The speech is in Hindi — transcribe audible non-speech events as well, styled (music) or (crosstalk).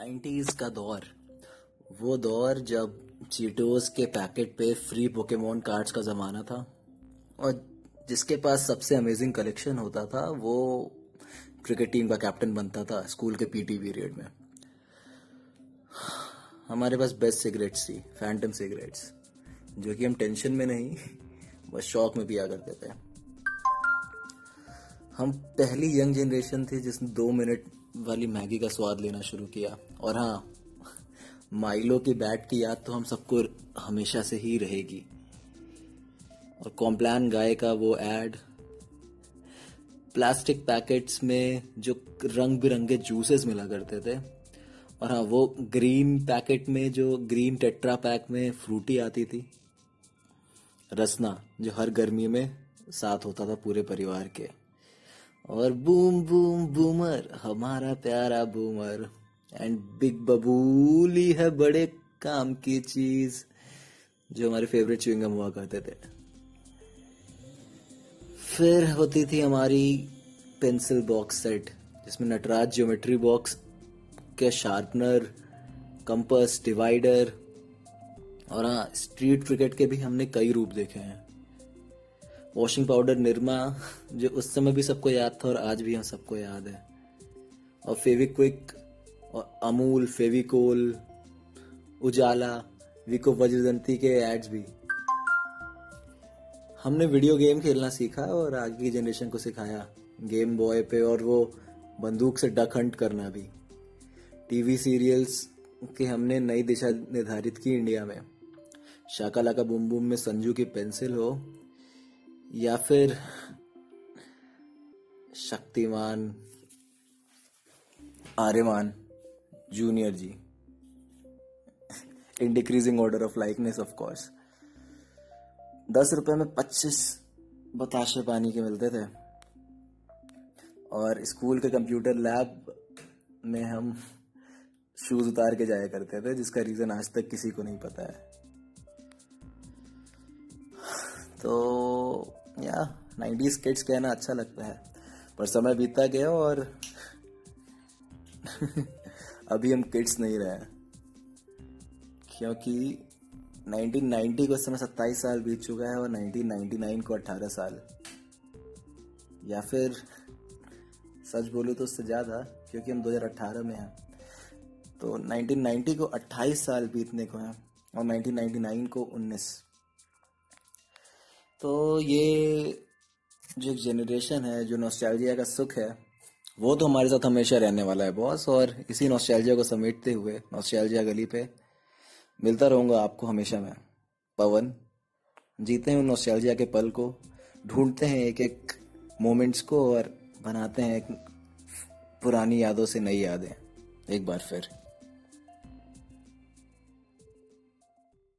नाइन्टीज का दौर। वो दौर जब चीटोस के पैकेट पे फ्री पोकेमोन कार्ड्स का जमाना था और जिसके पास सबसे अमेजिंग कलेक्शन होता था, वो क्रिकेट टीम का कैप्टन बनता था स्कूल के पीटी पीरियड में। हमारे पास बेस्ट सिगरेट्स थी फैंटम सिगरेट्स जो कि हम टेंशन में नहीं, बस शौक में पिया करते थे। हम पहली यंग जनरेशन थी जिसने दो मिनट वाली मैगी का स्वाद लेना शुरू किया। और हाँ माइलो की बैट की याद तो हम सबको हमेशा से ही रहेगी। और कॉम्प्लान गाय का वो एड प्लास्टिक पैकेट्स में जो रंग बिरंगे जूसेस मिला करते थे। और हाँ वो ग्रीन पैकेट में जो ग्रीन टेट्रा पैक में फ्रूटी आती थी। रसना, जो हर गर्मी में साथ होता था पूरे परिवार के। और बूम बूम, बूमर, हमारा प्यारा बूमर। एंड बिग बबूली है बड़े काम की चीज़, जो हमारे फेवरेट च्युइंगम हुआ करते थे। फिर होती थी हमारी पेंसिल बॉक्स सेट जिसमें नटराज ज्योमेट्री बॉक्स के शार्पनर कंपस डिवाइडर और हाँ स्ट्रीट क्रिकेट के भी हमने कई रूप देखे हैं। वॉशिंग पाउडर निरमा जो उस समय भी सबको याद था और आज भी हम सबको याद है। और फेविक्विक और अमूल फेविकोल उजाला विको वज्रदंती के एड्स भी। हमने वीडियो गेम खेलना सीखा और आगे की जनरेशन को सिखाया। गेम बॉय पे और वो बंदूक से डक हंट करना भी। टीवी सीरियल्स के हमने नई दिशा निर्धारित की इंडिया में। शाका का बुम बुम में संजू की पेंसिल हो या फिर Shaktimaan, Aryaman, junior ji. In decreasing order of likeness of course दस रुपए में पच्चीस बताशे पानी के मिलते थे। और स्कूल के कंप्यूटर लैब में हम शूज़ उतार के जाया करते थे, जिसका रीजन आज तक किसी को नहीं पता है। तो या नाइन्टीज किड्स कहना अच्छा लगता है, पर समय बीतता गया और (laughs) अभी हम किड्स नहीं रहे क्योंकि 1990 को समय सत्ताईस साल बीत चुका है और 1999 को 18 साल। या फिर सच बोलूँ तो उससे ज़्यादा, क्योंकि हम 2018 में हैं। तो 1990 को 28 साल बीतने को हैं और 1999 को 19 तो ये जो एक जनरेशन है, जो नॉस्टैल्जिया का सुख है, वो तो हमारे साथ हमेशा रहने वाला है बॉस और इसी नॉस्टैल्जिया को समेटते हुए नॉस्टैल्जिया गली पे मिलता रहूँगा आपको हमेशा मैं, पवन। जीते हैं उन नॉस्टैल्जिया के पल को, ढूंढते हैं एक एक मोमेंट्स को और बनाते हैं एक पुरानी यादों से नई यादें, एक बार फिर।